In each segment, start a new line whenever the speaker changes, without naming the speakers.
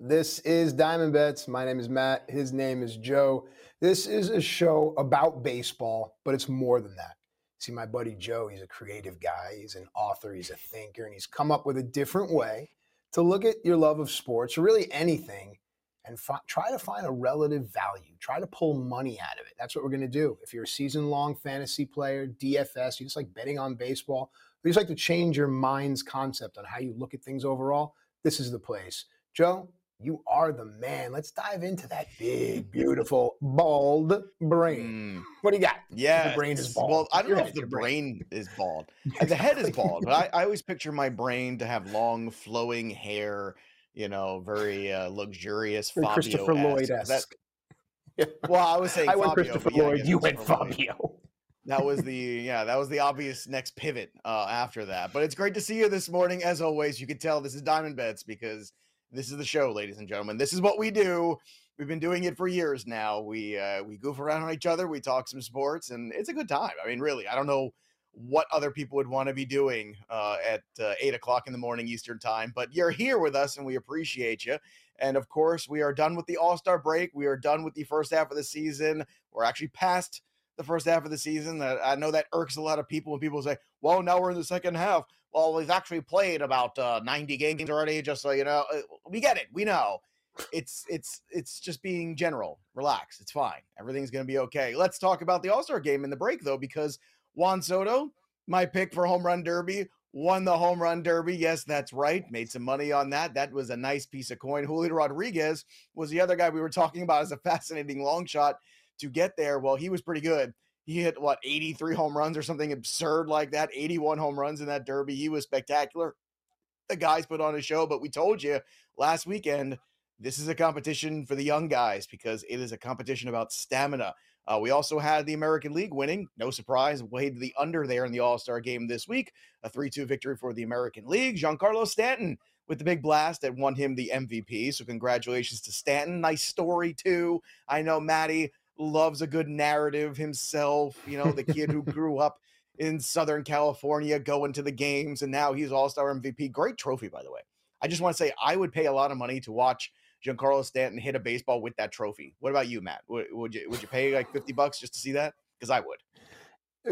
this is Diamond Bets. My name is Matt. His name is Joe. This is a show about baseball, but it's more than that. See, my buddy Joe, he's a creative guy. He's an author, he's a thinker, and he's come up with a different way to look at your love of sports or really anything and fi- try to find a relative value. Try to pull money out of it. That's what we're going to do. If you're a season long fantasy player, DFS, you just like betting on baseball, you just like to change your mind's concept on how you look at things overall, this is the place. Joe, you are the man. Let's dive into that big, beautiful, bald brain.
Mm,
What do you got?
yeah.
The brain is bald.
Well, I don't know if the
your
brain, is bald. The head is bald, but I, I always picture my brain to have long, flowing hair. You know, very uh, luxurious. Fabio
Christopher Lloyd
That,
esque.
well, I was saying
I went Christopher
yeah,
Lloyd. You went
Lloyd.
Fabio.
That was the yeah, that was the obvious next pivot uh, after that. But it's great to see you this morning. As always, you can tell this is Diamond Bets because this is the show, ladies and gentlemen. This is what we do. We've been doing it for years now. We uh, we goof around on each other. We talk some sports, and it's a good time. I mean, really, I don't know what other people would want to be doing uh, at uh, eight o'clock in the morning Eastern time, but you're here with us, and we appreciate you. And of course, we are done with the All Star break. We are done with the first half of the season. We're actually past the first half of the season. Uh, I know that irks a lot of people when people say, "Well, now we're in the second half." Well, we've actually played about uh, 90 games already. Just so you know, Uh, we get it. We know. It's it's it's just being general. Relax. It's fine. Everything's gonna be okay. Let's talk about the All Star game in the break though, because Juan Soto, my pick for home run derby, won the home run derby. Yes, that's right. Made some money on that. That was a nice piece of coin. Julio Rodriguez was the other guy we were talking about as a fascinating long shot to get there. Well, he was pretty good. He hit what 83 home runs or something absurd like that, 81 home runs in that derby. He was spectacular. The guys put on a show, but we told you last weekend this is a competition for the young guys because it is a competition about stamina. Uh, we also had the American League winning, no surprise, weighed the under there in the All Star game this week. A 3 2 victory for the American League. Giancarlo Stanton with the big blast that won him the MVP. So, congratulations to Stanton. Nice story, too. I know Maddie loves a good narrative himself. You know, the kid who grew up in Southern California going to the games and now he's All Star MVP. Great trophy, by the way. I just want to say I would pay a lot of money to watch Giancarlo Stanton hit a baseball with that trophy. What about you, Matt? Would, would you would you pay like fifty bucks just to see that? Because I would.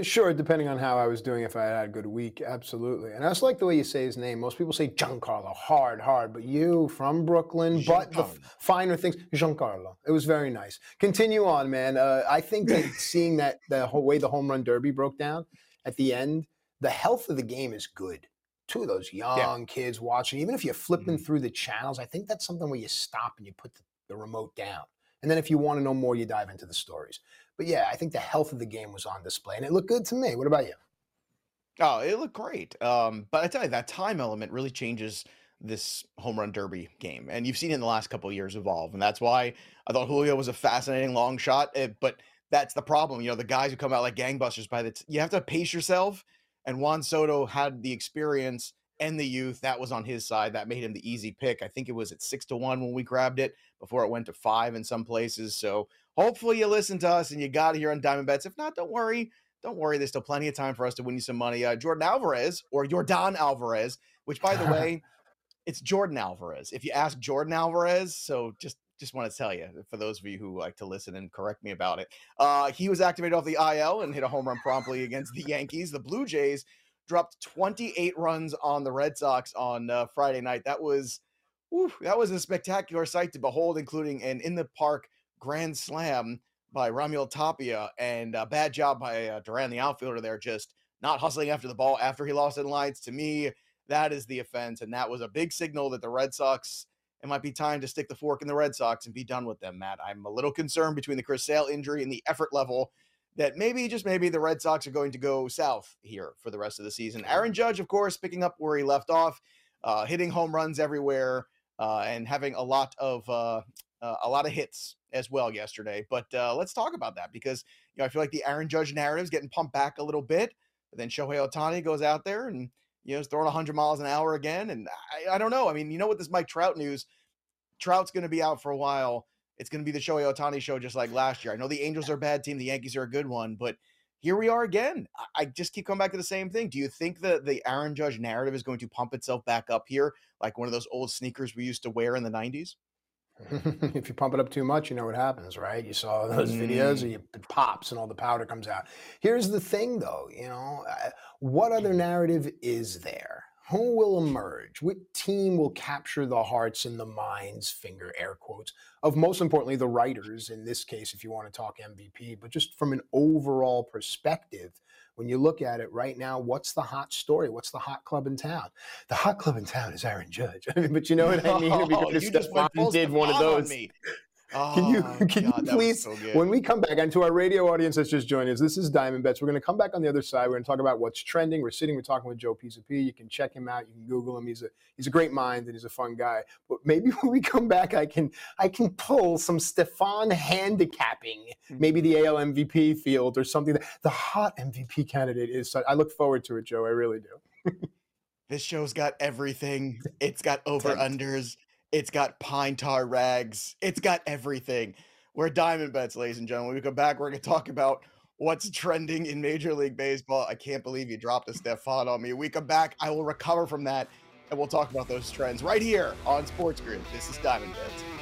Sure, depending on how I was doing, if I had a good week, absolutely. And I just like the way you say his name. Most people say Giancarlo, hard, hard, but you from Brooklyn, but the f- finer things, Giancarlo. It was very nice. Continue on, man. Uh, I think that seeing that the whole way the home run derby broke down at the end, the health of the game is good. Two of those young kids watching, even if you're flipping
Mhm.
through the channels, I think that's something where you stop and you put the, the remote down. And then if you want to know more, you dive into the stories. But yeah, I think the health of the game was on display, and it looked good to me. What about you?
Oh, it looked great. Um, but I tell you, that time element really changes this home run derby game, and you've seen it in the last couple of years evolve, and that's why I thought Julio was a fascinating long shot. eh, But that's the problem, you know, the guys who come out like gangbusters. By the t- you have to pace yourself, and Juan Soto had the experience and the youth that was on his side. That made him the easy pick. I think it was at six to one when we grabbed it before it went to five in some places. So hopefully you listen to us and you got here on Diamond Bets. If not, don't worry. Don't worry, there's still plenty of time for us to win you some money. Uh, Jordan Alvarez or Jordan Alvarez, which by the way, it's Jordan Alvarez. If you ask Jordan Alvarez, so just just want to tell you for those of you who like to listen and correct me about it, uh, he was activated off the IL and hit a home run promptly against the Yankees. The Blue Jays dropped 28 runs on the Red Sox on uh, Friday night. That was whew, that was a spectacular sight to behold, including an in the park grand slam by Raimel Tapia and a bad job by uh, Duran, the outfielder there, just not hustling after the ball after he lost in lights. To me, that is the offense, and that was a big signal that the Red Sox. It might be time to stick the fork in the Red Sox and be done with them, Matt. I'm a little concerned between the Chris Sale injury and the effort level that maybe, just maybe, the Red Sox are going to go south here for the rest of the season. Aaron Judge, of course, picking up where he left off, uh, hitting home runs everywhere, uh, and having a lot of uh, uh, a lot of hits as well yesterday. But uh, let's talk about that because you know I feel like the Aaron Judge narrative is getting pumped back a little bit. But then Shohei Ohtani goes out there and you know is throwing 100 miles an hour again. And I, I don't know. I mean, you know what this Mike Trout news? Trout's going to be out for a while. It's going to be the Shohei Ohtani show just like last year. I know the Angels are a bad team, the Yankees are a good one, but here we are again. I just keep coming back to the same thing. Do you think that the Aaron Judge narrative is going to pump itself back up here, like one of those old sneakers we used to wear in the 90s?
if you pump it up too much, you know what happens, right? You saw those mm. videos, it pops and all the powder comes out. Here's the thing, though, you know, uh, what other narrative is there? Who will emerge? What team will capture the hearts and the minds, finger air quotes, of most importantly, the writers in this case, if you want to talk MVP, but just from an overall perspective, when you look at it right now, what's the hot story? What's the hot club in town? The hot club in town is Aaron Judge. I mean, but you know what I mean?
Oh, you just did one of those. On.
Oh, can you can God, you please, so when we come back, and to our radio audience that's just joining us, this is Diamond Bets. We're going to come back on the other side. We're going to talk about what's trending. We're sitting, we're talking with Joe Pisapia. You can check him out. You can Google him. He's a he's a great mind and he's a fun guy. But maybe when we come back, I can I can pull some Stefan handicapping, maybe the AL MVP field or something. The hot MVP candidate is. I look forward to it, Joe. I really do.
this show's got everything. It's got over unders. It's got pine tar rags. It's got everything. We're Diamond Bets, ladies and gentlemen. When we come back, we're going to talk about what's trending in Major League Baseball. I can't believe you dropped a Stefan on me. we come back, I will recover from that, and we'll talk about those trends right here on Sports Grid. This is Diamond Bets.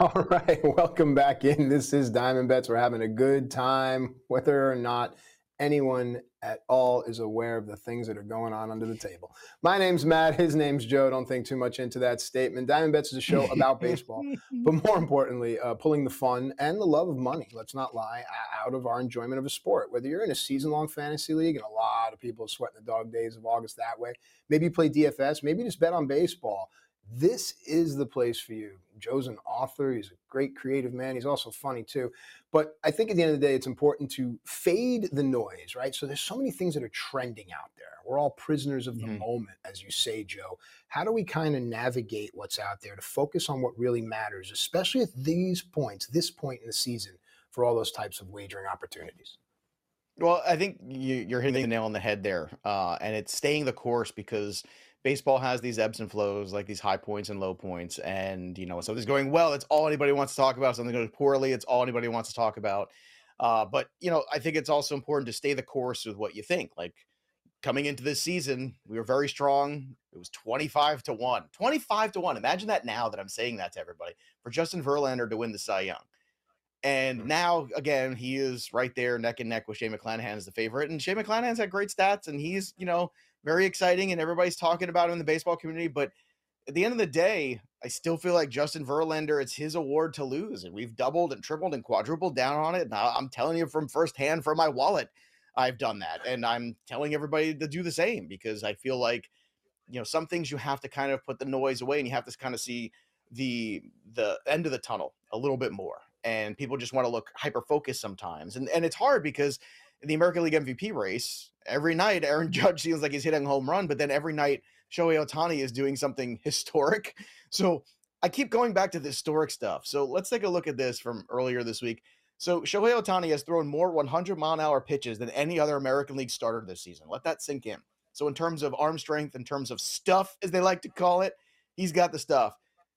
All right, welcome back in. This is Diamond Bets. We're having a good time, whether or not anyone at all is aware of the things that are going on under the table. My name's Matt. His name's Joe. Don't think too much into that statement. Diamond Bets is a show about baseball, but more importantly, uh, pulling the fun and the love of money, let's not lie, out of our enjoyment of a sport. Whether you're in a season long fantasy league, and a lot of people are sweating the dog days of August that way, maybe you play DFS, maybe you just bet on baseball this is the place for you. Joe's an author. He's a great creative man. He's also funny too. But I think at the end of the day, it's important to fade the noise, right? So there's so many things that are trending out there. We're all prisoners of the mm-hmm. moment, as you say, Joe. How do we kind of navigate what's out there to focus on what really matters, especially at these points, this point in the season, for all those types of wagering opportunities?
Well, I think you, are hitting the nail on the head there. Uh, and it's staying the course because – baseball has these ebbs and flows, like these high points and low points. And, you know, something's going well, it's all anybody wants to talk about. Something goes poorly, it's all anybody wants to talk about. Uh, but, you know, I think it's also important to stay the course with what you think. Like coming into this season, we were very strong. It was 25 to 1. 25 to 1. Imagine that now that I'm saying that to everybody for Justin Verlander to win the Cy Young. And mm-hmm. now, again, he is right there neck and neck with Shane McClanahan as the favorite. And Shane McClanahan's had great stats, and he's, you know, very exciting and everybody's talking about him in the baseball community. But at the end of the day, I still feel like Justin Verlander, it's his award to lose. And we've doubled and tripled and quadrupled down on it. Now I'm telling you from firsthand from my wallet, I've done that. And I'm telling everybody to do the same because I feel like, you know, some things you have to kind of put the noise away and you have to kind of see the the end of the tunnel a little bit more. And people just want to look hyper focused sometimes. And and it's hard because the American League MVP race, every night Aaron Judge seems like he's hitting home run, but then every night Shohei Ohtani is doing something historic. So I keep going back to the historic stuff. So let's take a look at this from earlier this week. So Shohei Ohtani has thrown more 100 mile an hour pitches than any other American League starter this season. Let that sink in. So in terms of arm strength, in terms of stuff, as they like to call it, he's got the stuff.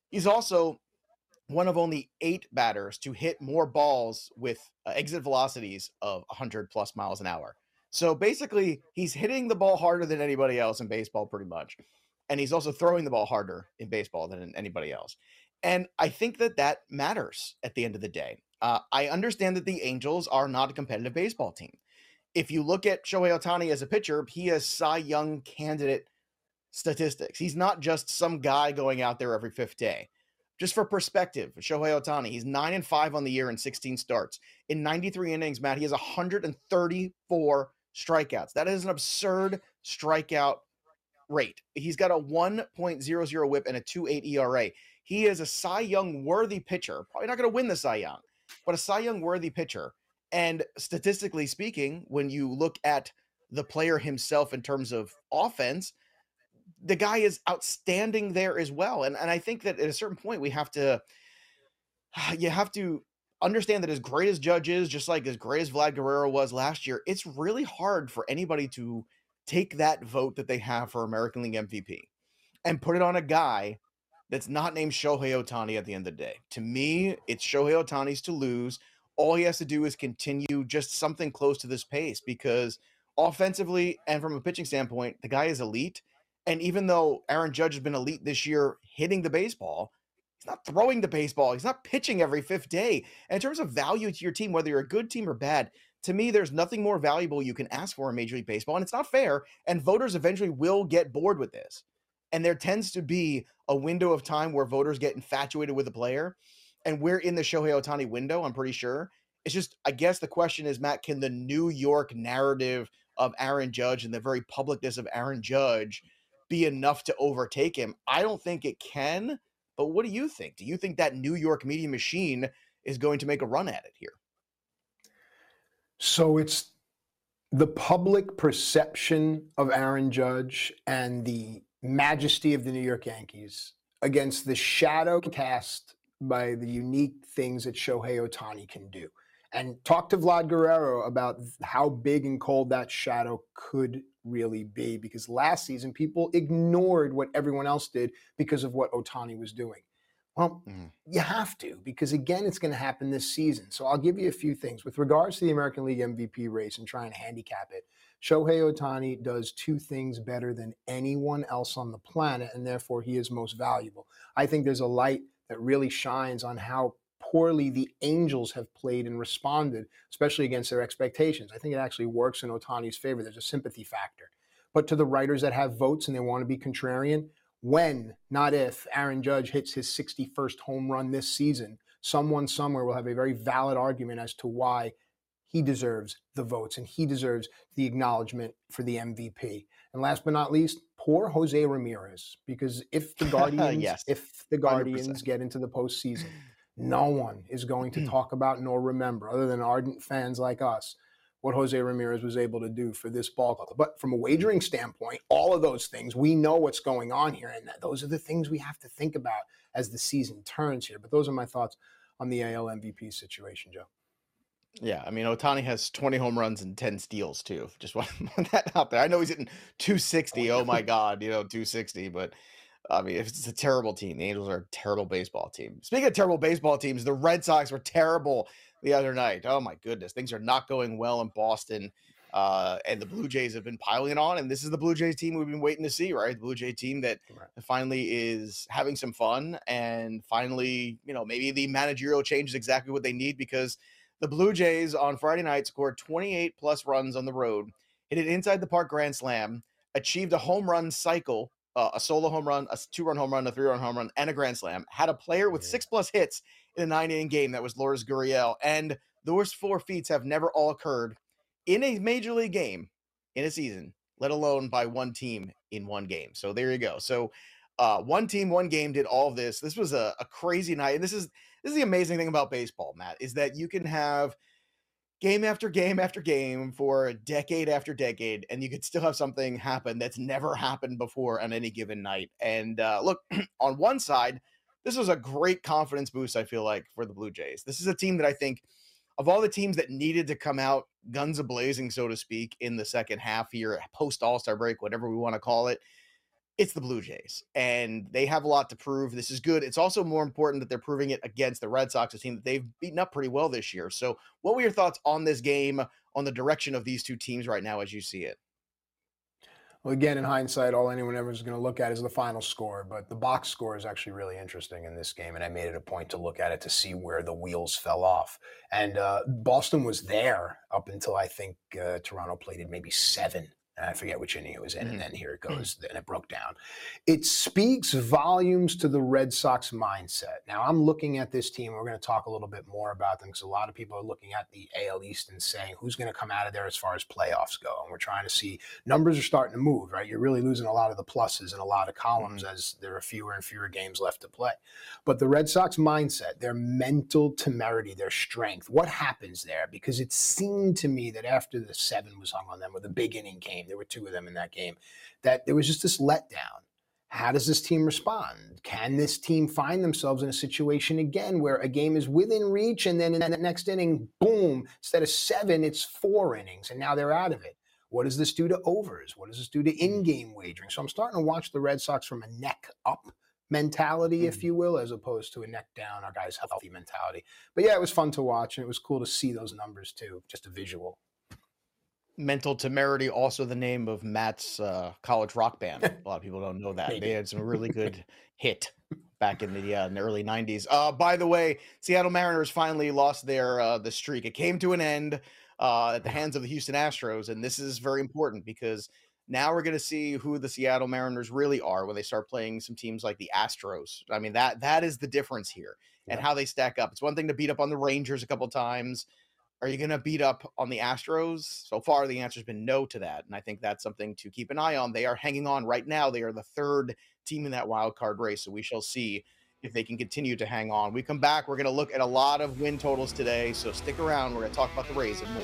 He's also one of only eight batters to hit more balls with uh, exit velocities of 100 plus miles an hour. So basically, he's hitting the ball harder than anybody else in baseball, pretty much. And he's also throwing the ball harder in baseball than anybody else. And I think that that matters at the end of the day. Uh, I understand that the Angels are not a competitive baseball team. If you look at Shohei Ohtani as a pitcher, he has Cy Young candidate statistics. He's not just some guy going out there every fifth day Just for perspective, Shohei Ohtani, he's nine and five on the year in 16 starts. In 93 innings, Matt, he has 134 strikeouts. That is an absurd strikeout rate. He's got a 1.00 whip and a 2.8 ERA. He is a Cy Young worthy pitcher. Probably not going to win the Cy Young, but a Cy Young worthy pitcher. And statistically speaking, when you look at the player himself in terms of offense, the guy is outstanding there as well. And and I think that at a certain point we have to you have to understand that as great as Judge is, just like as great as Vlad Guerrero was last year, it's really hard for anybody to take that vote that they have for American League MVP and put it on a guy that's not named Shohei Ohtani at the end of the day. To me, it's Shohei Ohtani's to lose. All he has to do is continue just something close to this pace because offensively and from a pitching standpoint, the guy is elite. And even though Aaron Judge has been elite this year hitting the baseball, he's not throwing the baseball. He's not pitching every fifth day. And in terms of value to your team, whether you're a good team or bad, to me, there's nothing more valuable you can ask for in Major League Baseball. And it's not fair. And voters eventually will get bored with this. And there tends to be a window of time where voters get infatuated with a player. And we're in the Shohei Ohtani window, I'm pretty sure. It's just, I guess the question is, Matt, can the New York narrative of Aaron Judge and the very publicness of Aaron Judge be enough to overtake him? I don't think it can. But what do you think? Do you think that New York media machine is going to make a run at it here?
So it's the public perception of Aaron Judge and the majesty of the New York Yankees against the shadow cast by the unique things that Shohei Ohtani can do. And talk to Vlad Guerrero about how big and cold that shadow could really be because last season people ignored what everyone else did because of what Ohtani was doing. Well, mm-hmm. you have to because again, it's going to happen this season. So I'll give you a few things with regards to the American League MVP race and try and handicap it. Shohei Ohtani does two things better than anyone else on the planet, and therefore he is most valuable. I think there's a light that really shines on how poorly the Angels have played and responded, especially against their expectations. I think it actually works in Ohtani's favor. There's a sympathy factor. But to the writers that have votes and they want to be contrarian, when, not if, Aaron Judge hits his 61st home run this season, someone somewhere will have a very valid argument as to why he deserves the votes and he deserves the acknowledgement for the MVP. And last but not least, poor Jose Ramirez, because if the Guardians, yes, if the Guardians 100%. get into the postseason, no one is going to hmm. talk about nor remember, other than ardent fans like us, what Jose Ramirez was able to do for this ball club. But from a wagering standpoint, all of those things, we know what's going on here. And those are the things we have to think about as the season turns here. But those are my thoughts on the AL MVP situation, Joe.
Yeah, I mean, Ohtani has 20 home runs and 10 steals too. Just want that out there. I know he's hitting 260. Oh, oh my God, you know, 260, but I mean, if it's a terrible team. The Angels are a terrible baseball team. Speaking of terrible baseball teams, the Red Sox were terrible the other night. Oh my goodness, things are not going well in Boston. Uh, and the Blue Jays have been piling on, and this is the Blue Jays team we've been waiting to see, right? The Blue Jay team that right. finally is having some fun, and finally, you know, maybe the managerial change is exactly what they need because the Blue Jays on Friday night scored 28 plus runs on the road, hit an inside the park grand slam, achieved a home run cycle uh, a solo home run, a two run home run, a three run home run, and a grand slam. Had a player with six plus hits in a nine inning game that was Lourdes Gurriel. And those four feats have never all occurred in a major league game in a season, let alone by one team in one game. So there you go. So uh, one team, one game did all of this. This was a, a crazy night. And this is this is the amazing thing about baseball, Matt, is that you can have – game after game after game for decade after decade, and you could still have something happen that's never happened before on any given night. And uh, look, on one side, this was a great confidence boost, I feel like, for the Blue Jays. This is a team that I think, of all the teams that needed to come out guns a blazing, so to speak, in the second half here, post All Star break, whatever we want to call it, it's the Blue Jays, and they have a lot to prove. This is good. It's also more important that they're proving it against the Red Sox, a team that they've beaten up pretty well this year. So, what were your thoughts on this game, on the direction of these two teams right now as you see it?
Well, again, in hindsight, all anyone ever is going to look at is the final score, but the box score is actually really interesting in this game, and I made it a point to look at it to see where the wheels fell off. And uh, Boston was there up until I think uh, Toronto played it maybe seven I forget which inning it was in, mm-hmm. and then here it goes, and it broke down. It speaks volumes to the Red Sox mindset. Now, I'm looking at this team. We're going to talk a little bit more about them because a lot of people are looking at the AL East and saying who's going to come out of there as far as playoffs go. And we're trying to see numbers are starting to move, right? You're really losing a lot of the pluses and a lot of columns mm-hmm. as there are fewer and fewer games left to play. But the Red Sox mindset, their mental temerity, their strength, what happens there? Because it seemed to me that after the seven was hung on them, or the big inning came, game. There were two of them in that game. That there was just this letdown. How does this team respond? Can this team find themselves in a situation again where a game is within reach and then in that next inning, boom, instead of seven, it's four innings and now they're out of it? What does this do to overs? What does this do to in game wagering? So I'm starting to watch the Red Sox from a neck up mentality, if mm. you will, as opposed to a neck down, our guys healthy mentality. But yeah, it was fun to watch and it was cool to see those numbers too, just a visual.
Mental Temerity, also the name of Matt's uh, college rock band. A lot of people don't know that. They had some really good hit back in the, uh, in the early 90s. Uh, by the way, Seattle Mariners finally lost their uh, the streak. It came to an end uh, at the hands of the Houston Astros, and this is very important because now we're going to see who the Seattle Mariners really are when they start playing some teams like the Astros. I mean that that is the difference here and how they stack up. It's one thing to beat up on the Rangers a couple times are you going to beat up on the Astros? So far, the answer's been no to that. And I think that's something to keep an eye on. They are hanging on right now. They are the third team in that wild card race. So we shall see if they can continue to hang on. We come back. We're going to look at a lot of win totals today. So stick around. We're going to talk about the Rays and more.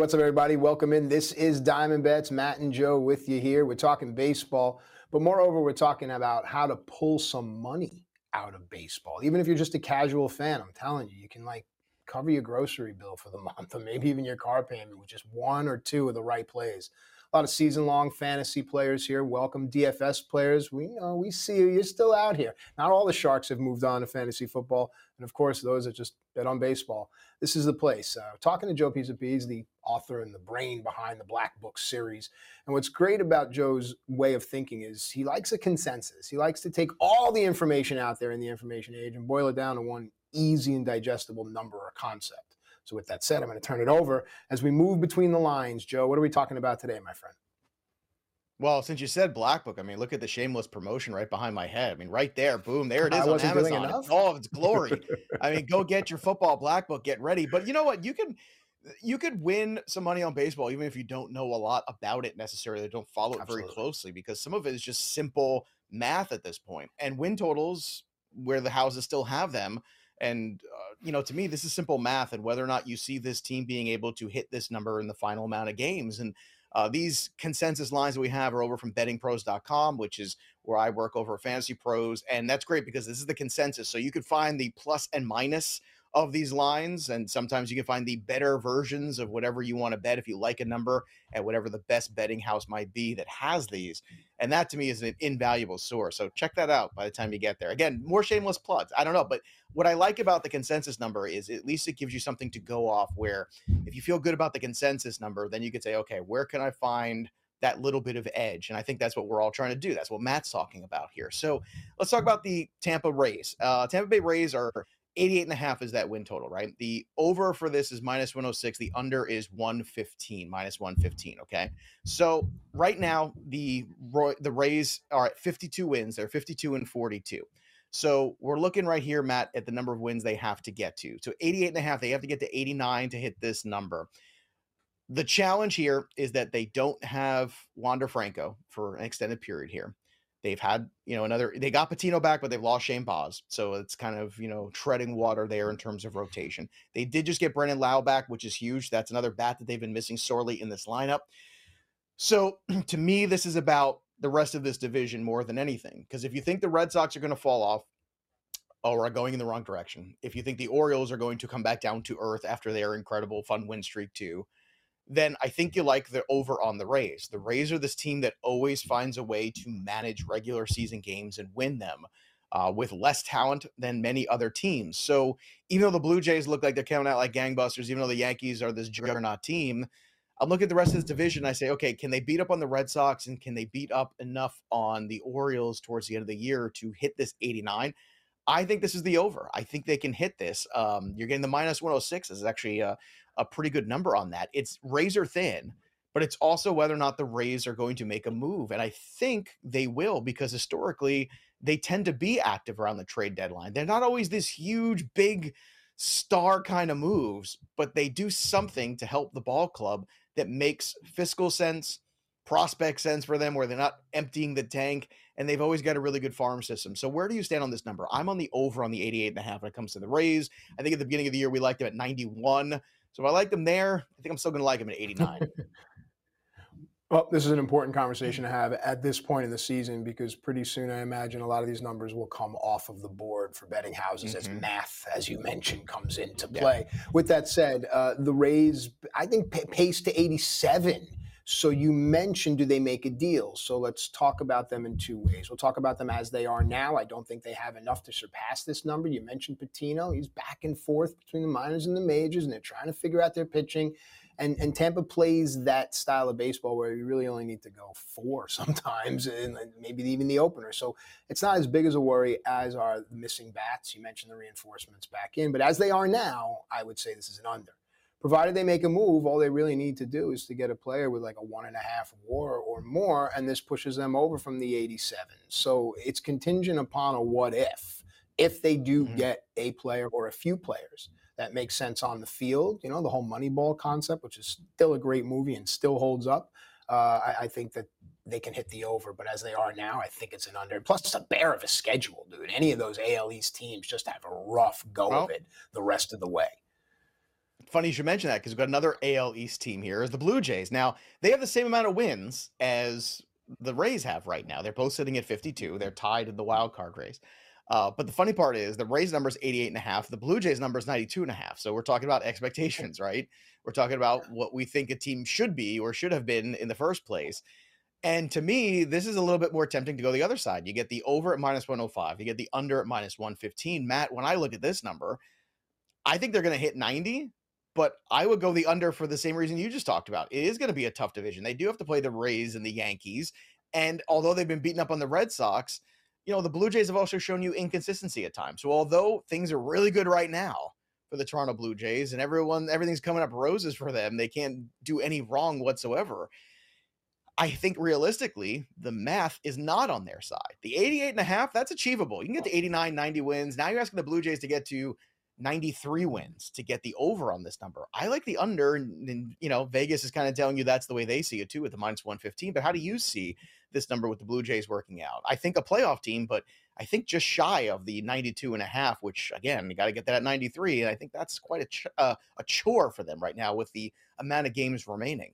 what's up, everybody? Welcome in. This is Diamond Bets. Matt and Joe with you here. We're talking baseball, but moreover, we're talking about how to pull some money out of baseball. Even if you're just a casual fan, I'm telling you, you can like cover your grocery bill for the month or maybe even your car payment with just one or two of the right plays. A lot of season-long fantasy players here. Welcome DFS players. We know we see you. You're still out here. Not all the sharks have moved on to fantasy football, and of course, those that just bet on baseball this is the place. Uh, talking to Joe Pisapia, he's the author and the brain behind the Black Book series. And what's great about Joe's way of thinking is he likes a consensus. He likes to take all the information out there in the information age and boil it down to one easy and digestible number or concept. So, with that said, I'm going to turn it over as we move between the lines. Joe, what are we talking about today, my friend?
Well, since you said Black Book, I mean, look at the shameless promotion right behind my head. I mean, right there, boom, there it is I on Amazon. It's all of its glory. I mean, go get your football Black Book, get ready. But you know what? You can you could win some money on baseball even if you don't know a lot about it necessarily, don't follow it Absolutely. very closely because some of it is just simple math at this point. And win totals where the houses still have them and uh, you know, to me, this is simple math, and whether or not you see this team being able to hit this number in the final amount of games, and uh, these consensus lines that we have are over from bettingpros.com, which is where I work over Fantasy Pros. And that's great because this is the consensus. So you could find the plus and minus of these lines. And sometimes you can find the better versions of whatever you want to bet if you like a number at whatever the best betting house might be that has these. And that to me is an invaluable source. So check that out by the time you get there. Again, more shameless plugs. I don't know, but what I like about the consensus number is at least it gives you something to go off where if you feel good about the consensus number, then you could say, okay, where can I find that little bit of edge. And I think that's what we're all trying to do. That's what Matt's talking about here. So let's talk about the Tampa Rays. Uh, Tampa Bay Rays are 88 and a half is that win total, right? The over for this is minus 106. The under is 115, minus 115. Okay. So right now, the the Rays are at 52 wins. They're 52 and 42. So we're looking right here, Matt, at the number of wins they have to get to. So 88 and a half, they have to get to 89 to hit this number. The challenge here is that they don't have Wander Franco for an extended period here. They've had, you know, another, they got Patino back, but they've lost Shane Baz. So it's kind of, you know, treading water there in terms of rotation. They did just get Brandon Lowe back, which is huge. That's another bat that they've been missing sorely in this lineup. So to me, this is about the rest of this division more than anything. Because if you think the Red Sox are going to fall off, oh, or are going in the wrong direction, if you think the Orioles are going to come back down to earth after their incredible fun win streak too, then I think you like the over on the Rays. The Rays are this team that always finds a way to manage regular season games and win them uh, with less talent than many other teams. So even though the Blue Jays look like they're coming out like gangbusters, even though the Yankees are this juggernaut team, I look at the rest of this division. I say, okay, can they beat up on the Red Sox and can they beat up enough on the Orioles towards the end of the year to hit this 89? I think this is the over. I think they can hit this. Um, you're getting the minus 106. This is actually a, a pretty good number on that. It's razor thin, but it's also whether or not the Rays are going to make a move. And I think they will because historically they tend to be active around the trade deadline. They're not always this huge, big star kind of moves, but they do something to help the ball club that makes fiscal sense, prospect sense for them, where they're not emptying the tank, and they've always got a really good farm system. So where do you stand on this number? I'm on the over on the 88 and a half when it comes to the Rays. I think at the beginning of the year we liked them at 91. So if I like them there, I think I'm still going to like them at 89.
Well, this is an important conversation to have at this point in the season because pretty soon I imagine a lot of these numbers will come off of the board for betting houses mm-hmm. as math, as you mentioned, comes into play. Yeah. With that said, uh, the Rays, I think, p- pace to 87. So you mentioned, do they make a deal? So let's talk about them in two ways. We'll talk about them as they are now. I don't think they have enough to surpass this number. You mentioned Patino; he's back and forth between the minors and the majors, and they're trying to figure out their pitching and and Tampa plays that style of baseball where you really only need to go four sometimes, and maybe even the opener. So it's not as big as a worry as are the missing bats. You mentioned the reinforcements back in, but as they are now, I would say this is an under. Provided they make a move, all they really need to do is to get a player with like a one and a half WAR or more, and this pushes them over from the 87. So it's contingent upon a what if. If they do mm-hmm. get a player or a few players that makes sense on the field. You know, the whole Moneyball concept, which is still a great movie and still holds up. Uh, I, I, think that they can hit the over, but as they are now, I think it's an under. Plus, it's a bear of a schedule, dude. Any of those AL East teams just have a rough go well, of it the rest of the way.
Funny you should mention that because we've got another AL East team here is the Blue Jays. Now they have the same amount of wins as the Rays have right now. They're both sitting at 52. They're tied in the wild card race. Uh, but the funny part is the Rays number is 88 and a half. The Blue Jays number is 92 and a half. So we're talking about expectations, right? We're talking about what we think a team should be or should have been in the first place. And to me, this is a little bit more tempting to go the other side. You get the over at minus 105, you get the under at minus 115. Matt, when I look at this number, I think they're going to hit 90, but I would go the under for the same reason you just talked about. It is going to be a tough division. They do have to play the Rays and the Yankees. And although they've been beaten up on the Red Sox, you know, the Blue Jays have also shown you inconsistency at times. So although things are really good right now for the Toronto Blue Jays and everyone everything's coming up roses for them, they can't do any wrong whatsoever. I think realistically, the math is not on their side. The 88 and a half, that's achievable. You can get to 89, 90 wins. Now you're asking the Blue Jays to get to 93 wins to get the over on this number. I like the under, and, and you know, Vegas is kind of telling you that's the way they see it too with the minus 115. But how do you see this number with the Blue Jays working out? I think a playoff team, but I think just shy of the 92 and a half, which again, you got to get that at 93. And I think that's quite a, ch- uh, a chore for them right now with the amount of games remaining.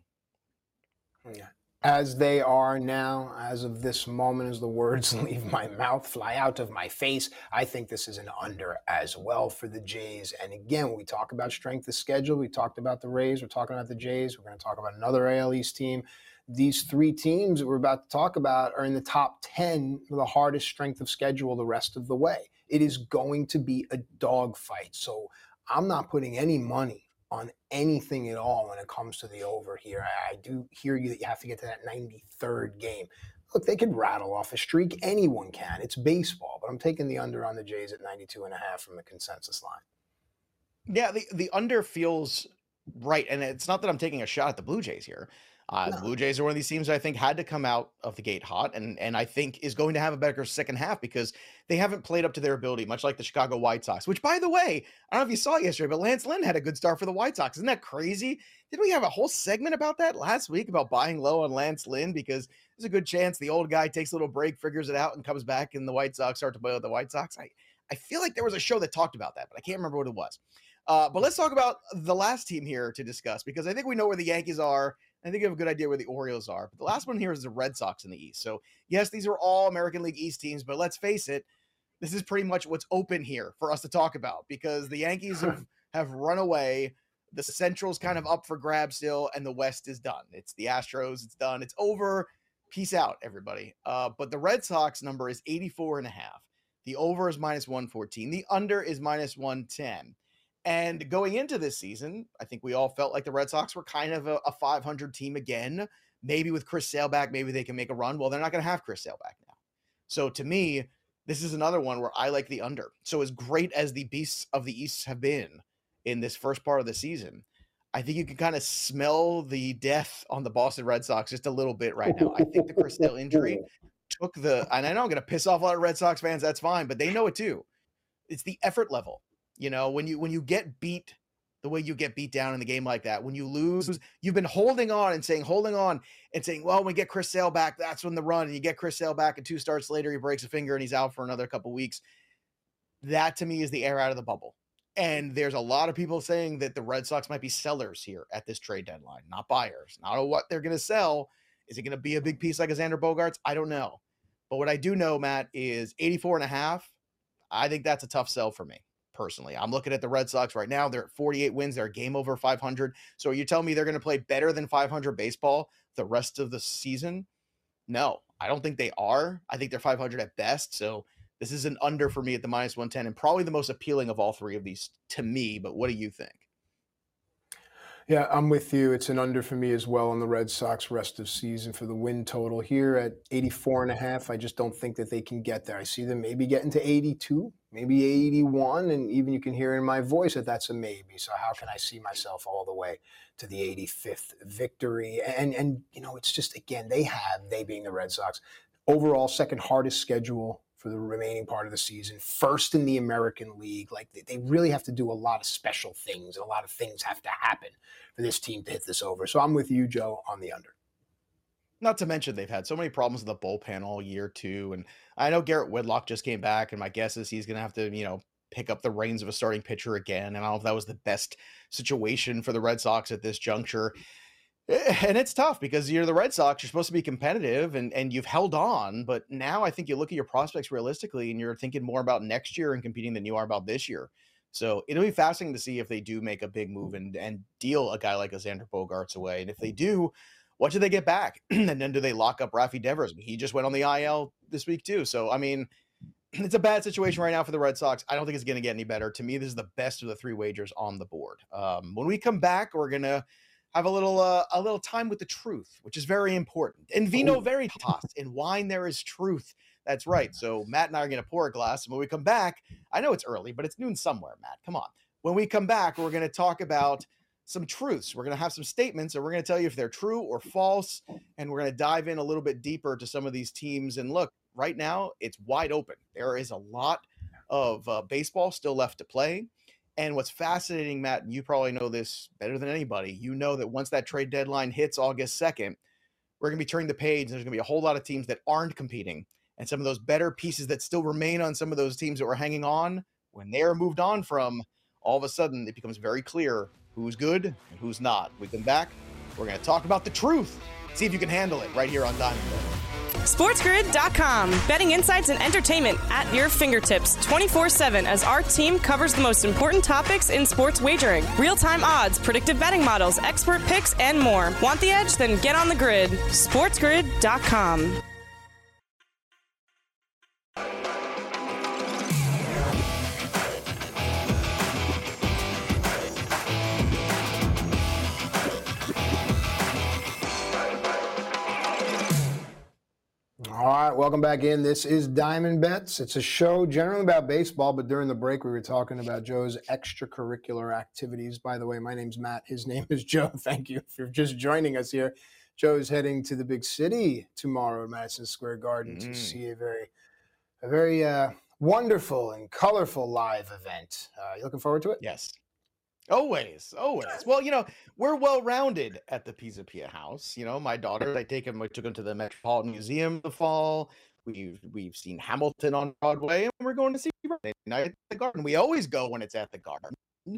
Yeah as they are now, as of this moment, as the words leave my mouth, fly out of my face, I think this is an under as well for the Jays. And again, we talk about strength of schedule, we talked about the Rays, we're talking about the Jays, we're going to talk about another AL East team. These three teams that we're about to talk about are in the top 10 for the hardest strength of schedule the rest of the way. It is going to be a dogfight. So I'm not putting any money on anything at all when it comes to the over here. I, I do hear you that you have to get to that 93rd game. Look, they could rattle off a streak. Anyone can. It's baseball, but I'm taking the under on the Jays at 92 and a half from the consensus line.
Yeah, the, the under feels right. And it's not that I'm taking a shot at the Blue Jays here. Uh, no. Blue Jays are one of these teams I think had to come out of the gate hot, and and I think is going to have a better second half because they haven't played up to their ability, much like the Chicago White Sox. Which, by the way, I don't know if you saw yesterday, but Lance Lynn had a good start for the White Sox. Isn't that crazy? Did we have a whole segment about that last week about buying low on Lance Lynn because there's a good chance the old guy takes a little break, figures it out, and comes back, and the White Sox start to play with the White Sox. I I feel like there was a show that talked about that, but I can't remember what it was. Uh, but let's talk about the last team here to discuss because I think we know where the Yankees are I think you have a good idea where the Orioles are. But the last one here is the Red Sox in the East. So, yes, these are all American League East teams, but let's face it, this is pretty much what's open here for us to talk about because the Yankees have, have run away. The Central's kind of up for grabs still, and the West is done. It's the Astros, it's done, it's over. Peace out, everybody. Uh, but the Red Sox number is 84 and a half. The over is minus 114. The under is minus 110. And going into this season, I think we all felt like the Red Sox were kind of a, a 500 team again. Maybe with Chris Sale back, maybe they can make a run. Well, they're not going to have Chris Sale back now. So to me, this is another one where I like the under. So as great as the beasts of the East have been in this first part of the season, I think you can kind of smell the death on the Boston Red Sox just a little bit right now. I think the Chris Sale injury took the, and I know I'm going to piss off a lot of Red Sox fans. That's fine, but they know it too. It's the effort level. You know, when you when you get beat the way you get beat down in the game like that, when you lose, you've been holding on and saying, holding on and saying, well, when we get Chris Sale back, that's when the run. And you get Chris Sale back, and two starts later, he breaks a finger and he's out for another couple weeks. That to me is the air out of the bubble. And there's a lot of people saying that the Red Sox might be sellers here at this trade deadline, not buyers. Not what they're going to sell. Is it going to be a big piece like a Xander Bogaerts? I don't know. But what I do know, Matt, is 84 and a half. I think that's a tough sell for me personally. I'm looking at the Red Sox right now. They're at 48 wins. They're game over 500. So you tell me they're going to play better than 500 baseball the rest of the season? No, I don't think they are. I think they're 500 at best. So this is an under for me at the minus 110 and probably the most appealing of all three of these to me. But what do you think?
Yeah, I'm with you. It's an under for me as well on the Red Sox rest of season for the win total here at 84 and a half. I just don't think that they can get there. I see them maybe getting to 82, maybe 81, and even you can hear in my voice that that's a maybe. So how can I see myself all the way to the 85th victory? And and you know, it's just again, they have they being the Red Sox overall second hardest schedule for the remaining part of the season, first in the American League. Like they, really have to do a lot of special things, and a lot of things have to happen for this team to hit this over. So I'm with you, Joe, on the under.
Not to mention they've had so many problems with the bullpen all year too, and I know Garrett Whitlock just came back, and my guess is he's going to have to, you know, pick up the reins of a starting pitcher again. And I don't know if that was the best situation for the Red Sox at this juncture. Eh, and it's tough because you're the Red Sox. You're supposed to be competitive, and and you've held on. But now I think you look at your prospects realistically, and you're thinking more about next year and competing than you are about this year. So it'll be fascinating to see if they do make a big move and and deal a guy like a Xander Bogaerts away. And if they do, what do they get back? and then do they lock up Rafi Devers? He just went on the IL this week too. So I mean, it's a bad situation right now for the Red Sox. I don't think it's going to get any better. To me, this is the best of the three wagers on the board. Um, when we come back, we're gonna have a little uh, a little time with the truth, which is very important. In vino veritas, in wine there is truth. That's right. So Matt and I are going to pour a glass, and when we come back, I know it's early, but it's noon somewhere. Matt, come on. When we come back, we're going to talk about some truths. We're going to have some statements, and we're going to tell you if they're true or false, and we're going to dive in a little bit deeper to some of these teams. And look, right now it's wide open. There is a lot of uh, baseball still left to play. And what's fascinating, Matt, and you probably know this better than anybody, you know that once that trade deadline hits August 2nd, we're going to be turning the page. There's going to be a whole lot of teams that aren't competing. And some of those better pieces that still remain on some of those teams that were hanging on, when they're moved on from, all of a sudden it becomes very clear who's good and who's not. We come back, we're going to talk about the truth. See if you can handle it right here on Diamond.
SportsGrid.com. Betting insights and entertainment at your fingertips 24 7 as our team covers the most important topics in sports wagering real time odds, predictive betting models, expert picks, and more. Want the edge? Then get on the grid. SportsGrid.com.
All right, welcome back in. This is Diamond Bets. It's a show generally about baseball, but during the break, we were talking about Joe's extracurricular activities. By the way, my name's Matt. His name is Joe. Thank you for just joining us here. Joe's heading to the big city tomorrow at Madison Square Garden mm-hmm. to see a very, a very uh, wonderful and colorful live event. Uh, you looking forward to it?
Yes. Always, always. Well, you know, we're well rounded at the Pisapia House. You know, my daughter, I take him, I took him to the Metropolitan Museum the fall. We've we've seen Hamilton on Broadway, and we're going to see Night at the Garden. We always go when it's at the Garden.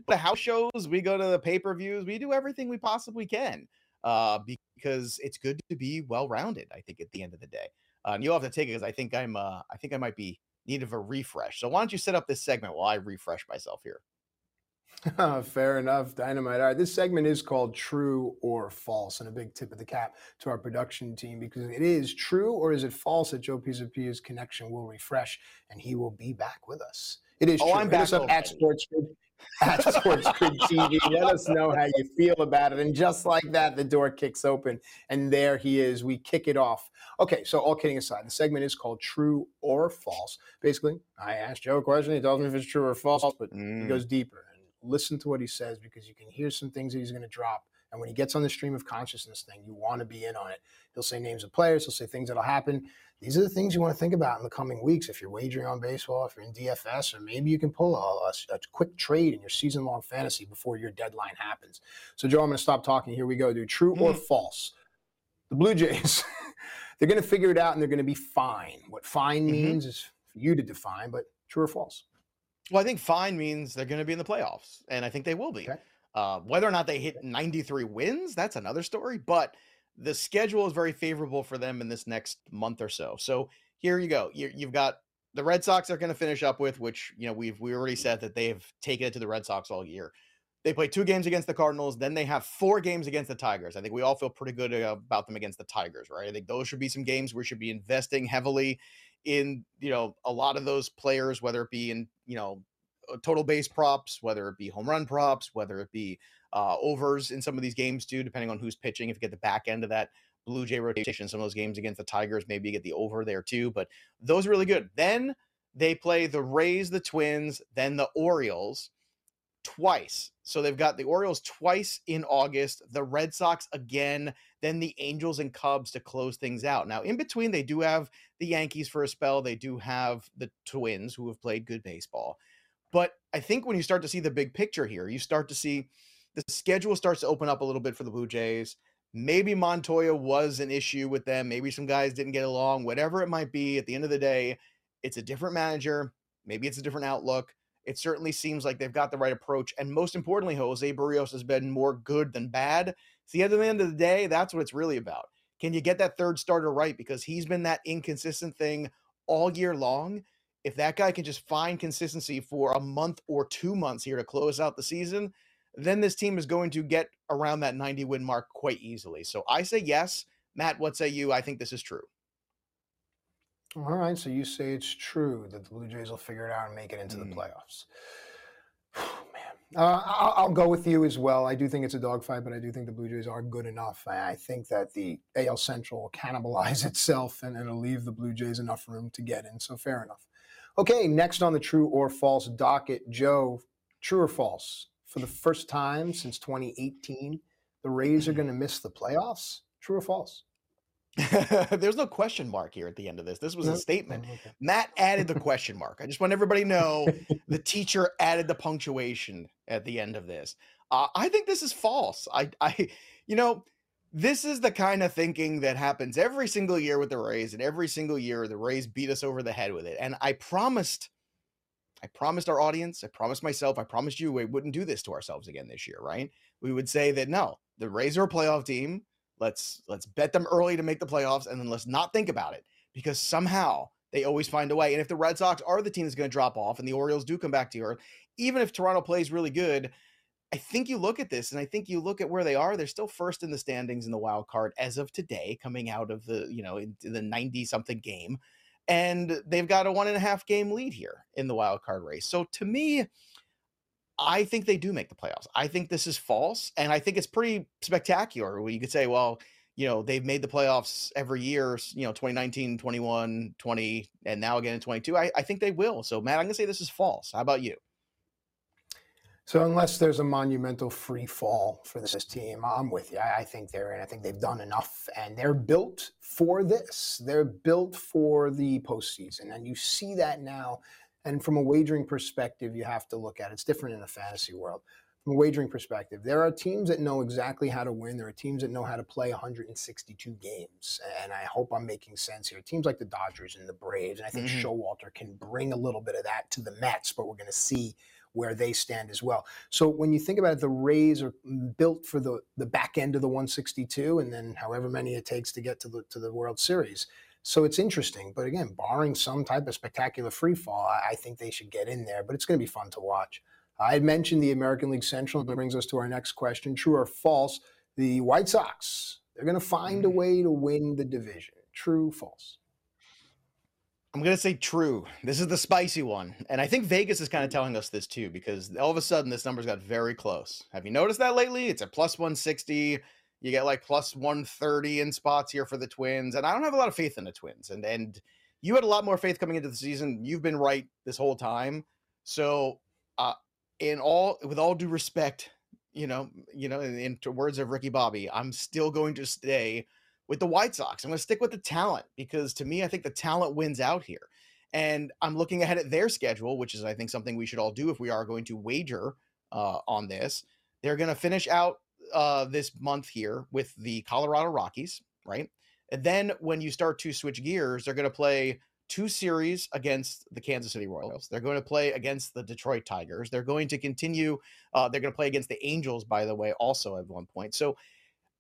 The house shows, we go to the pay per views, we do everything we possibly can, uh, because it's good to be well rounded. I think at the end of the day, uh, and you'll have to take it because I think I'm, uh, I think I might be need of a refresh. So why don't you set up this segment while I refresh myself here?
Fair enough, Dynamite. All right, this segment is called True or False, and a big tip of the cap to our production team because it is true or is it false that Joe Pisapia's connection will refresh and he will be back with us. It is
oh,
true.
I'm back
up at Sports at Sports Grid TV. Let us know how you feel about it. And just like that, the door kicks open, and there he is. We kick it off. Okay, so all kidding aside, the segment is called True or False. Basically, I ask Joe a question. He tells me if it's true or false, but mm. he goes deeper listen to what he says because you can hear some things that he's going to drop. And when he gets on the stream of consciousness thing, you want to be in on it. He'll say names of players, he'll say things that'll happen. These are the things you want to think about in the coming weeks. If you're wagering on baseball, if you're in DFS, or maybe you can pull a, a, a quick trade in your season long fantasy before your deadline happens. So, Joe, I'm going to stop talking. Here we go, dude. True mm. or false? The Blue Jays, they're going to figure it out and they're going to be fine. What fine mm-hmm. means is for you to define, but true or false?
Well, I think fine means they're going to be in the playoffs, and I think they will be. Okay. Uh, whether or not they hit 93 wins, that's another story. But the schedule is very favorable for them in this next month or so. So here you go. You, have got the Red Sox are going to finish up with, which you know we've we already said that they've taken it to the Red Sox all year. They play two games against the Cardinals, then they have four games against the Tigers. I think we all feel pretty good about them against the Tigers, right? I think those should be some games we should be investing heavily in you know a lot of those players, whether it be in you know uh, total base props, whether it be home run props, whether it be uh, overs in some of these games too, depending on who's pitching. If you get the back end of that Blue Jay rotation, some of those games against the Tigers, maybe you get the over there too. But those are really good. Then they play the Rays, the Twins, then the Orioles twice. So they've got the Orioles twice in August, the Red Sox again, then the Angels and Cubs to close things out. Now, in between, they do have the Yankees for a spell. They do have the Twins who have played good baseball. But I think when you start to see the big picture here, you start to see the schedule starts to open up a little bit for the Blue Jays. Maybe Montoya was an issue with them. Maybe some guys didn't get along, whatever it might be. At the end of the day, it's a different manager. Maybe it's a different outlook. It certainly seems like they've got the right approach. And most importantly, Jose Berrios has been more good than bad. See, at the end of the day, that's what it's really about. Can you get that third starter right? Because he's been that inconsistent thing all year long. If that guy can just find consistency for a month or two months here to close out the season, then this team is going to get around that 90 win mark quite easily. So I say yes. Matt, what say you? I think this is true.
All right. So you say it's true that the Blue Jays will figure it out and make it into mm. the playoffs. Man, uh, I'll, I'll, go with you as well. I do think it's a dogfight, but I do think the Blue Jays are good enough. I think that the AL Central will cannibalize itself and it'll leave the Blue Jays enough room to get in. So fair enough. Okay, next on the true or false docket, Joe, true or false? For the first time since 2018, the Rays are going to miss the playoffs. True or false?
There's no question mark here at the end of this. This was a statement. Oh, okay. Matt added the question mark. I just want everybody to know the teacher added the punctuation at the end of this. Uh, I think this is false. I, I, you know, this is the kind of thinking that happens every single year with the Rays, and every single year the Rays beat us over the head with it. And I promised, I promised our audience, I promised myself, I promised you we wouldn't do this to ourselves again this year, right? We would say that no, the Rays are a playoff team. Let's let's bet them early to make the playoffs, and then let's not think about it because somehow they always find a way. And if the Red Sox are the team that's going to drop off, and the Orioles do come back to earth, even if Toronto plays really good, I think you look at this and I think you look at where they are. They're still first in the standings in the wild card as of today, coming out of the, you know, the 90 something game. And they've got a one and a half game lead here in the wild card race. So to me, I think they do make the playoffs. I think this is false. And I think it's pretty spectacular you could say, well, you know, they've made the playoffs every year, you know, 2019, 21, 20, and now again in 22. I, I think they will. So, Matt, I'm going to say this is false. How about you?
So unless there's a monumental free fall for this team, I'm with you. I think they're in. I think they've done enough, and they're built for this. They're built for the postseason, and you see that now. And from a wagering perspective, you have to look at it. it's different in the fantasy world. From a wagering perspective, there are teams that know exactly how to win. There are teams that know how to play 162 games, and I hope I'm making sense here. Teams like the Dodgers and the Braves, and I think mm-hmm. Showalter can bring a little bit of that to the Mets, but we're going to see where they stand as well. So when you think about it, the Rays are built for the the back end of the 162, and then however many it takes to get to the to the World Series. So it's interesting, but again, barring some type of spectacular free fall, I, I think they should get in there. But it's going to be fun to watch. I mentioned the American League Central. That brings us to our next question: True or false? The White Sox they're going to find a mm. way to win the division. True, false.
I'm going to say true. This is the spicy one. And I think Vegas is kind of telling us this too, because all of a sudden this number's got very close. Have you noticed that lately? It's at plus 160. You get like plus 130 in spots here for the Twins. And I don't have a lot of faith in the Twins. And and you had a lot more faith coming into the season. You've been right this whole time. So uh in all with all due respect, you know, you know, in, in words of Ricky Bobby, I'm still going to stay with the White Sox. I'm going to stick with the talent because to me, I think the talent wins out here. And I'm looking ahead at their schedule, which is, I think, something we should all do if we are going to wager uh, on this. They're going to finish out uh, this month here with the Colorado Rockies, right? And then when you start to switch gears, they're going to play two series against the Kansas City Royals. They're going to play against the Detroit Tigers. They're going to continue. Uh, they're going to play against the Angels, by the way, also at one point. So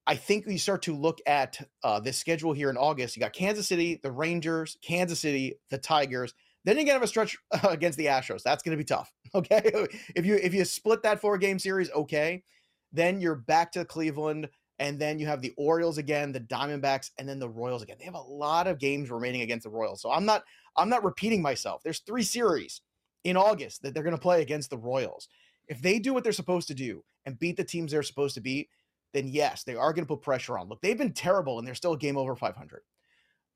I think you start to look at uh, this schedule here in August. You got Kansas City, the Rangers, Kansas City, the Tigers. Then you're gonna have a stretch against the Astros. That's gonna be tough. Okay, if you if you split that four game series, okay. Then you're back to Cleveland, and then you have the Orioles again, the Diamondbacks, and then the Royals again. They have a lot of games remaining against the Royals. So I'm not I'm not repeating myself. There's three series in August that they're gonna play against the Royals. If they do what they're supposed to do and beat the teams they're supposed to beat, then yes, they are going to put pressure on. Look, they've been terrible and they're still a game over 500.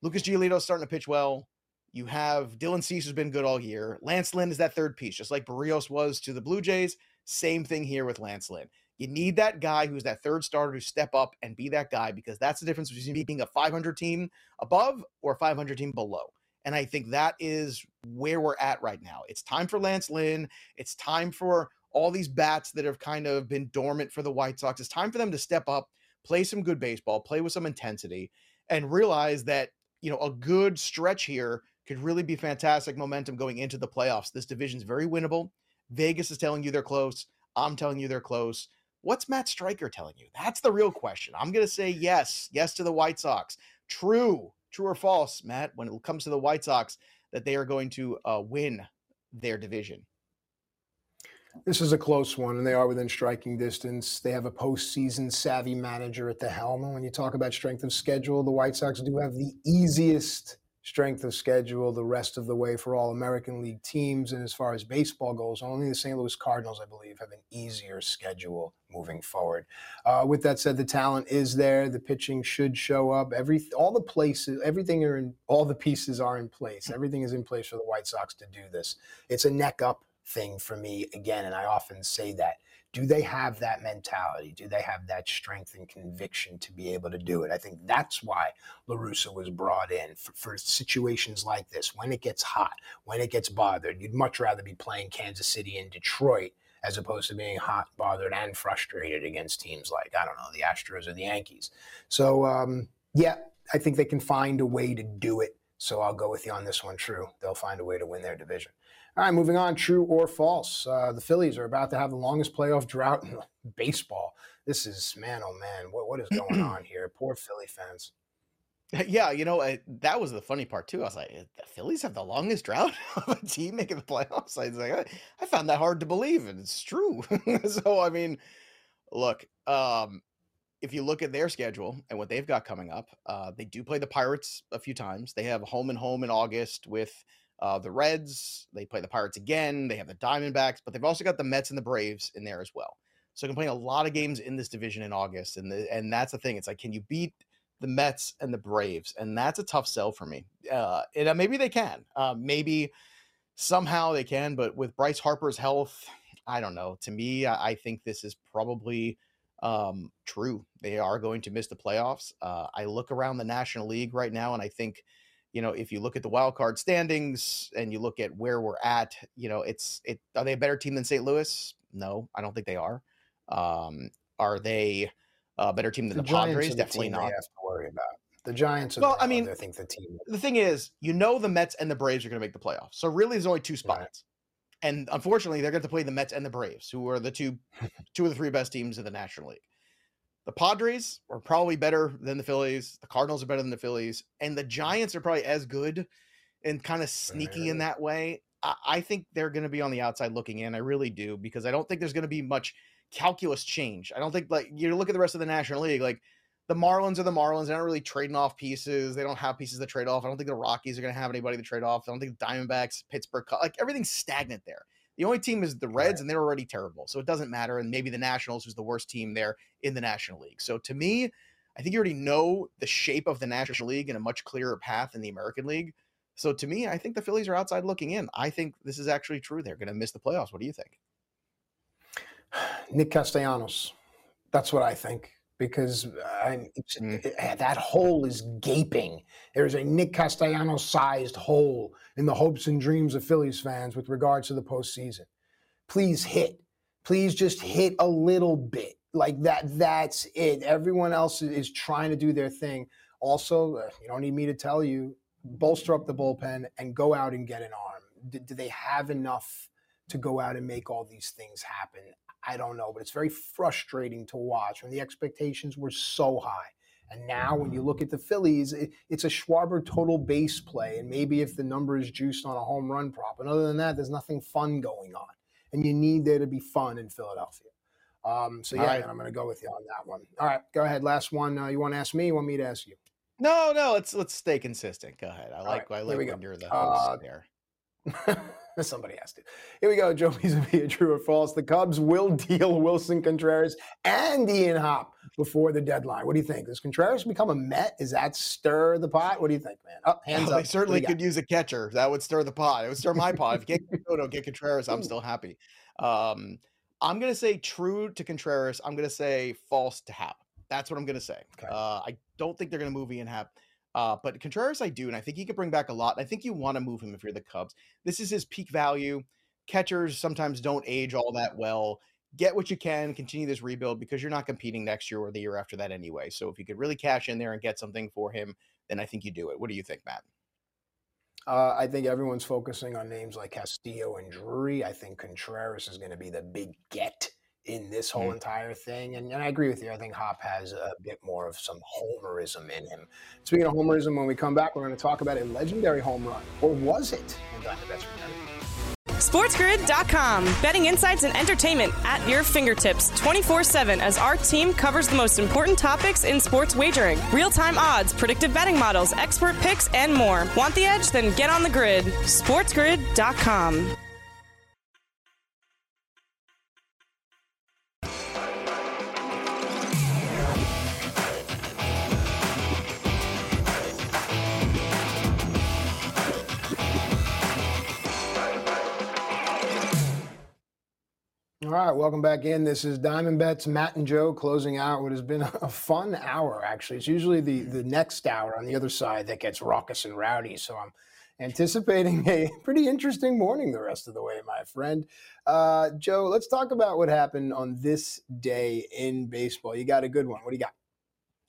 Lucas Giolito's starting to pitch well. You have Dylan Cease who's been good all year. Lance Lynn is that third piece, just like Berrios was to the Blue Jays. Same thing here with Lance Lynn. You need that guy who's that third starter to step up and be that guy because that's the difference between being a 500 team above or a 500 team below. And I think that is where we're at right now. It's time for Lance Lynn. It's time for all these bats that have kind of been dormant for the White Sox. It's time for them to step up, play some good baseball, play with some intensity, and realize that, you know, a good stretch here could really be fantastic momentum going into the playoffs. This division's very winnable. Vegas is telling you they're close. I'm telling you they're close. What's Matt Striker telling you? That's the real question. I'm going to say yes, yes to the White Sox. True, true or false, Matt, when it comes to the White Sox, that they are going to uh, win their division.
This is a close one, and they are within striking distance. They have a postseason savvy manager at the helm. And when you talk about strength of schedule, the White Sox do have the easiest strength of schedule the rest of the way for all American League teams. And as far as baseball goes, only the St. Louis Cardinals, I believe, have an easier schedule moving forward. Uh, with that said, the talent is there. The pitching should show up. Every all the places, everything are in, all the pieces are in place. Everything is in place for the White Sox to do this. It's a neck up thing for me again, and I often say that. Do they have that mentality? Do they have that strength and conviction to be able to do it? I think that's why La Russa was brought in for, for situations like this. When it gets hot, when it gets bothered, you'd much rather be playing Kansas City and Detroit as opposed to being hot, bothered, and frustrated against teams like, I don't know, the Astros or the Yankees. So, um, yeah, I think they can find a way to do it. So I'll go with you on this one. True. They'll find a way to win their division. All right, moving on. True or false? Uh, the Phillies are about to have the longest playoff drought in baseball. This is man, oh man, what what is going on here? Poor Philly fans.
Yeah, you know I, that was the funny part too. I was like, the Phillies have the longest drought of a team making the playoffs. I was like, I, I found that hard to believe, and it's true. so I mean, look, um, if you look at their schedule and what they've got coming up, uh, they do play the Pirates a few times. They have home and home in August with uh, the Reds. They play the Pirates again. They have the Diamondbacks, but they've also got the Mets and the Braves in there as well. So can play a lot of games in this division in August, and the, and that's the thing. It's like, can you beat the Mets and the Braves? And that's a tough sell for me. Uh, and uh, maybe they can. Uh, maybe somehow they can, but with Bryce Harper's health, I don't know. To me, I, I think this is probably um, true. They are going to miss the playoffs. Uh, I look around the National League right now, and I think you know, if you look at the wild card standings and you look at where we're at, you know, it's it are they a better team than St. Louis? No, I don't think they are. Um, are they a better team than the, the Padres? Definitely not.
have to worry about the Giants.
well, I mean,
I think the team.
The thing is, you know, the Mets and the Braves are going to make the playoffs. So really, there's only two spots. And unfortunately, they're going to play the Mets and the Braves, who are the two, two of the three best teams in the National League. The Padres are probably better than the Phillies. The Cardinals are better than the Phillies, and the Giants are probably as good and kind of sneaky in that way. I, I think they're going to be on the outside looking in. I really do because I don't think there's going to be much calculus change. I don't think like you look at the rest of the National League, like the Marlins are the Marlins. They're not really trading off pieces. They don't have pieces to trade off. I don't think the Rockies are going to have anybody to trade off. I don't think the Diamondbacks, Pittsburgh, like everything's stagnant there. The only team is the Reds, and they're already terrible. So it doesn't matter. And maybe the Nationals, who's the worst team there in the National League. So to me, I think you already know the shape of the National League in a much clearer path in the American League. So to me, I think the Phillies are outside looking in. I think this is actually true. They're going to miss the playoffs. What do you think?
Nick Castellanos. That's what I think because mm. eh, that hole is gaping. There's a Nick Castellanos sized hole in the hopes and dreams of Phillies fans with regards to the postseason. Please hit. Please just hit a little bit. Like that, that's it. Everyone else is trying to do their thing. Also, uh, you don't need me to tell you, bolster up the bullpen and go out and get an arm. Do, do they have enough to go out and make all these things happen? I don't know, but it's very frustrating to watch when the expectations were so high. And now, when you look at the Phillies, it, it's a Schwarber total base play, and maybe if the number is juiced on a home run prop. And other than that, there's nothing fun going on. And you need there to be fun in Philadelphia. Um, so yeah, right. I'm going to go with you on that one. All right, go ahead. Last one. Uh, you want to ask me? You want me to ask you?
No, no. Let's let's stay consistent. Go ahead. I like right, I like when you're the host uh, there.
Somebody has to. Here we go. Joe Pisapia, true or false? The Cubs will deal Willson Contreras and Ian Happ before the deadline. What do you think? Does Contreras become a Met? Is that stir the pot? What do you think, man?
Oh, hands up. They certainly could use a catcher. That would stir the pot. It would stir my pot. If you get Soto, get Contreras, I'm still happy. Um, I'm going to say true to Contreras. I'm going to say false to Happ. That's what I'm going to say. Okay. Uh, I don't think they're going to move Ian Happ. Uh, but Contreras, I do, and I think he could bring back a lot. I think you want to move him if you're the Cubs. This is his peak value. Catchers sometimes don't age all that well. Get what you can, continue this rebuild because you're not competing next year or the year after that anyway. So if you could really cash in there and get something for him, then I think you do it. What do you think, Matt?
Uh, I think everyone's focusing on names like Castillo and Drury. I think Contreras is going to be the big get in this whole mm. entire thing. And, and I agree with you. I think Happ has a bit more of some homerism in him. Speaking of homerism, when we come back, we're going to talk about a legendary home run. Or was it?
SportsGrid.com. Betting insights and entertainment at your fingertips 24 7 as our team covers the most important topics in sports wagering real time odds, predictive betting models, expert picks, and more. Want the edge? Then get on the grid. SportsGrid.com.
All right, welcome back in. This is Diamond Bets, Matt and Joe closing out what has been a fun hour, actually. It's usually the, the next hour on the other side that gets raucous and rowdy. So I'm anticipating a pretty interesting morning the rest of the way, my friend. Uh, Joe, let's talk about what happened on this day in baseball. You got a good one. What do you got?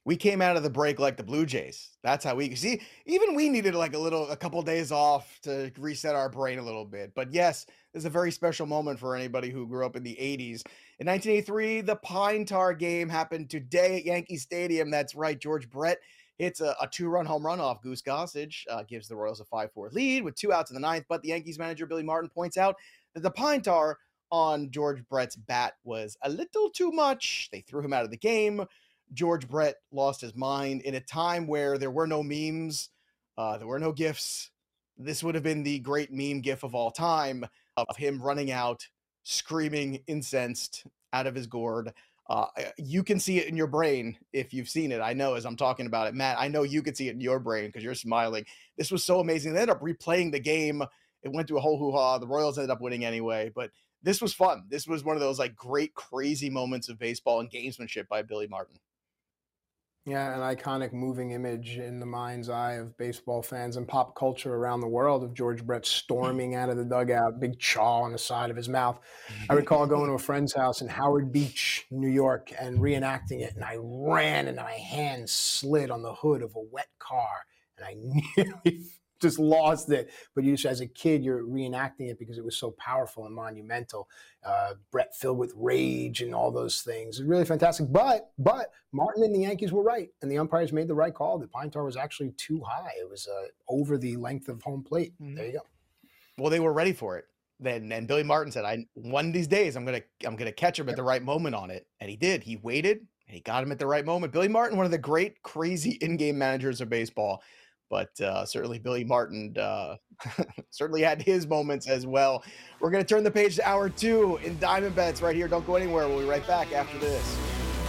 We came out of the break like the Blue Jays. That's how we see. Even we needed like a little, a couple days off to reset our brain a little bit. But yes, this is a very special moment for anybody who grew up in the '80s. In 1983, the Pine Tar game happened today at Yankee Stadium. That's right, George Brett hits a, a two-run home run off Goose Gossage, uh, gives the Royals a 5-4 lead with two outs in the ninth. But the Yankees manager Billy Martin points out that the Pine Tar on George Brett's bat was a little too much. They threw him out of the game. George Brett lost his mind in a time where there were no memes, uh, there were no gifs. This would have been the great meme gif of all time of him running out, screaming, incensed out of his gourd. Uh, you can see it in your brain if you've seen it. I know as I'm talking about it, Matt. I know you could see it in your brain because you're smiling. This was so amazing. They ended up replaying the game. It went to a whole hoo ha. The Royals ended up winning anyway, but this was fun. This was one of those like great, crazy moments of baseball and gamesmanship by Billy Martin.
Yeah, an iconic moving image in the mind's eye of baseball fans and pop culture around the world of George Brett hmm. storming out of the dugout, big chaw on the side of his mouth. I hmm. recall going to a friend's house in Howard Beach, New York, and reenacting it. And I ran and my hand slid on the hood of a wet car. And I nearly just lost it. But you just, as a kid, you're reenacting it because it was so powerful and monumental. Uh, Brett filled with rage and all those things. It's really fantastic. But but Martin and the Yankees were right, and the umpires made the right call. The pine tar was actually too high. It was uh, over the length of home plate. Mm-hmm. There you go.
well, they were ready for it. Then and Billy Martin said, "I one of these days I'm gonna I'm gonna catch him at the right moment on it," and he did. He waited and he got him at the right moment. Billy Martin, one of the great crazy in-game managers of baseball, but uh, certainly Billy Martin uh, certainly had his moments as well. We're gonna turn the page to hour two in Diamond Bets right here. Don't go anywhere. We'll be right back after this.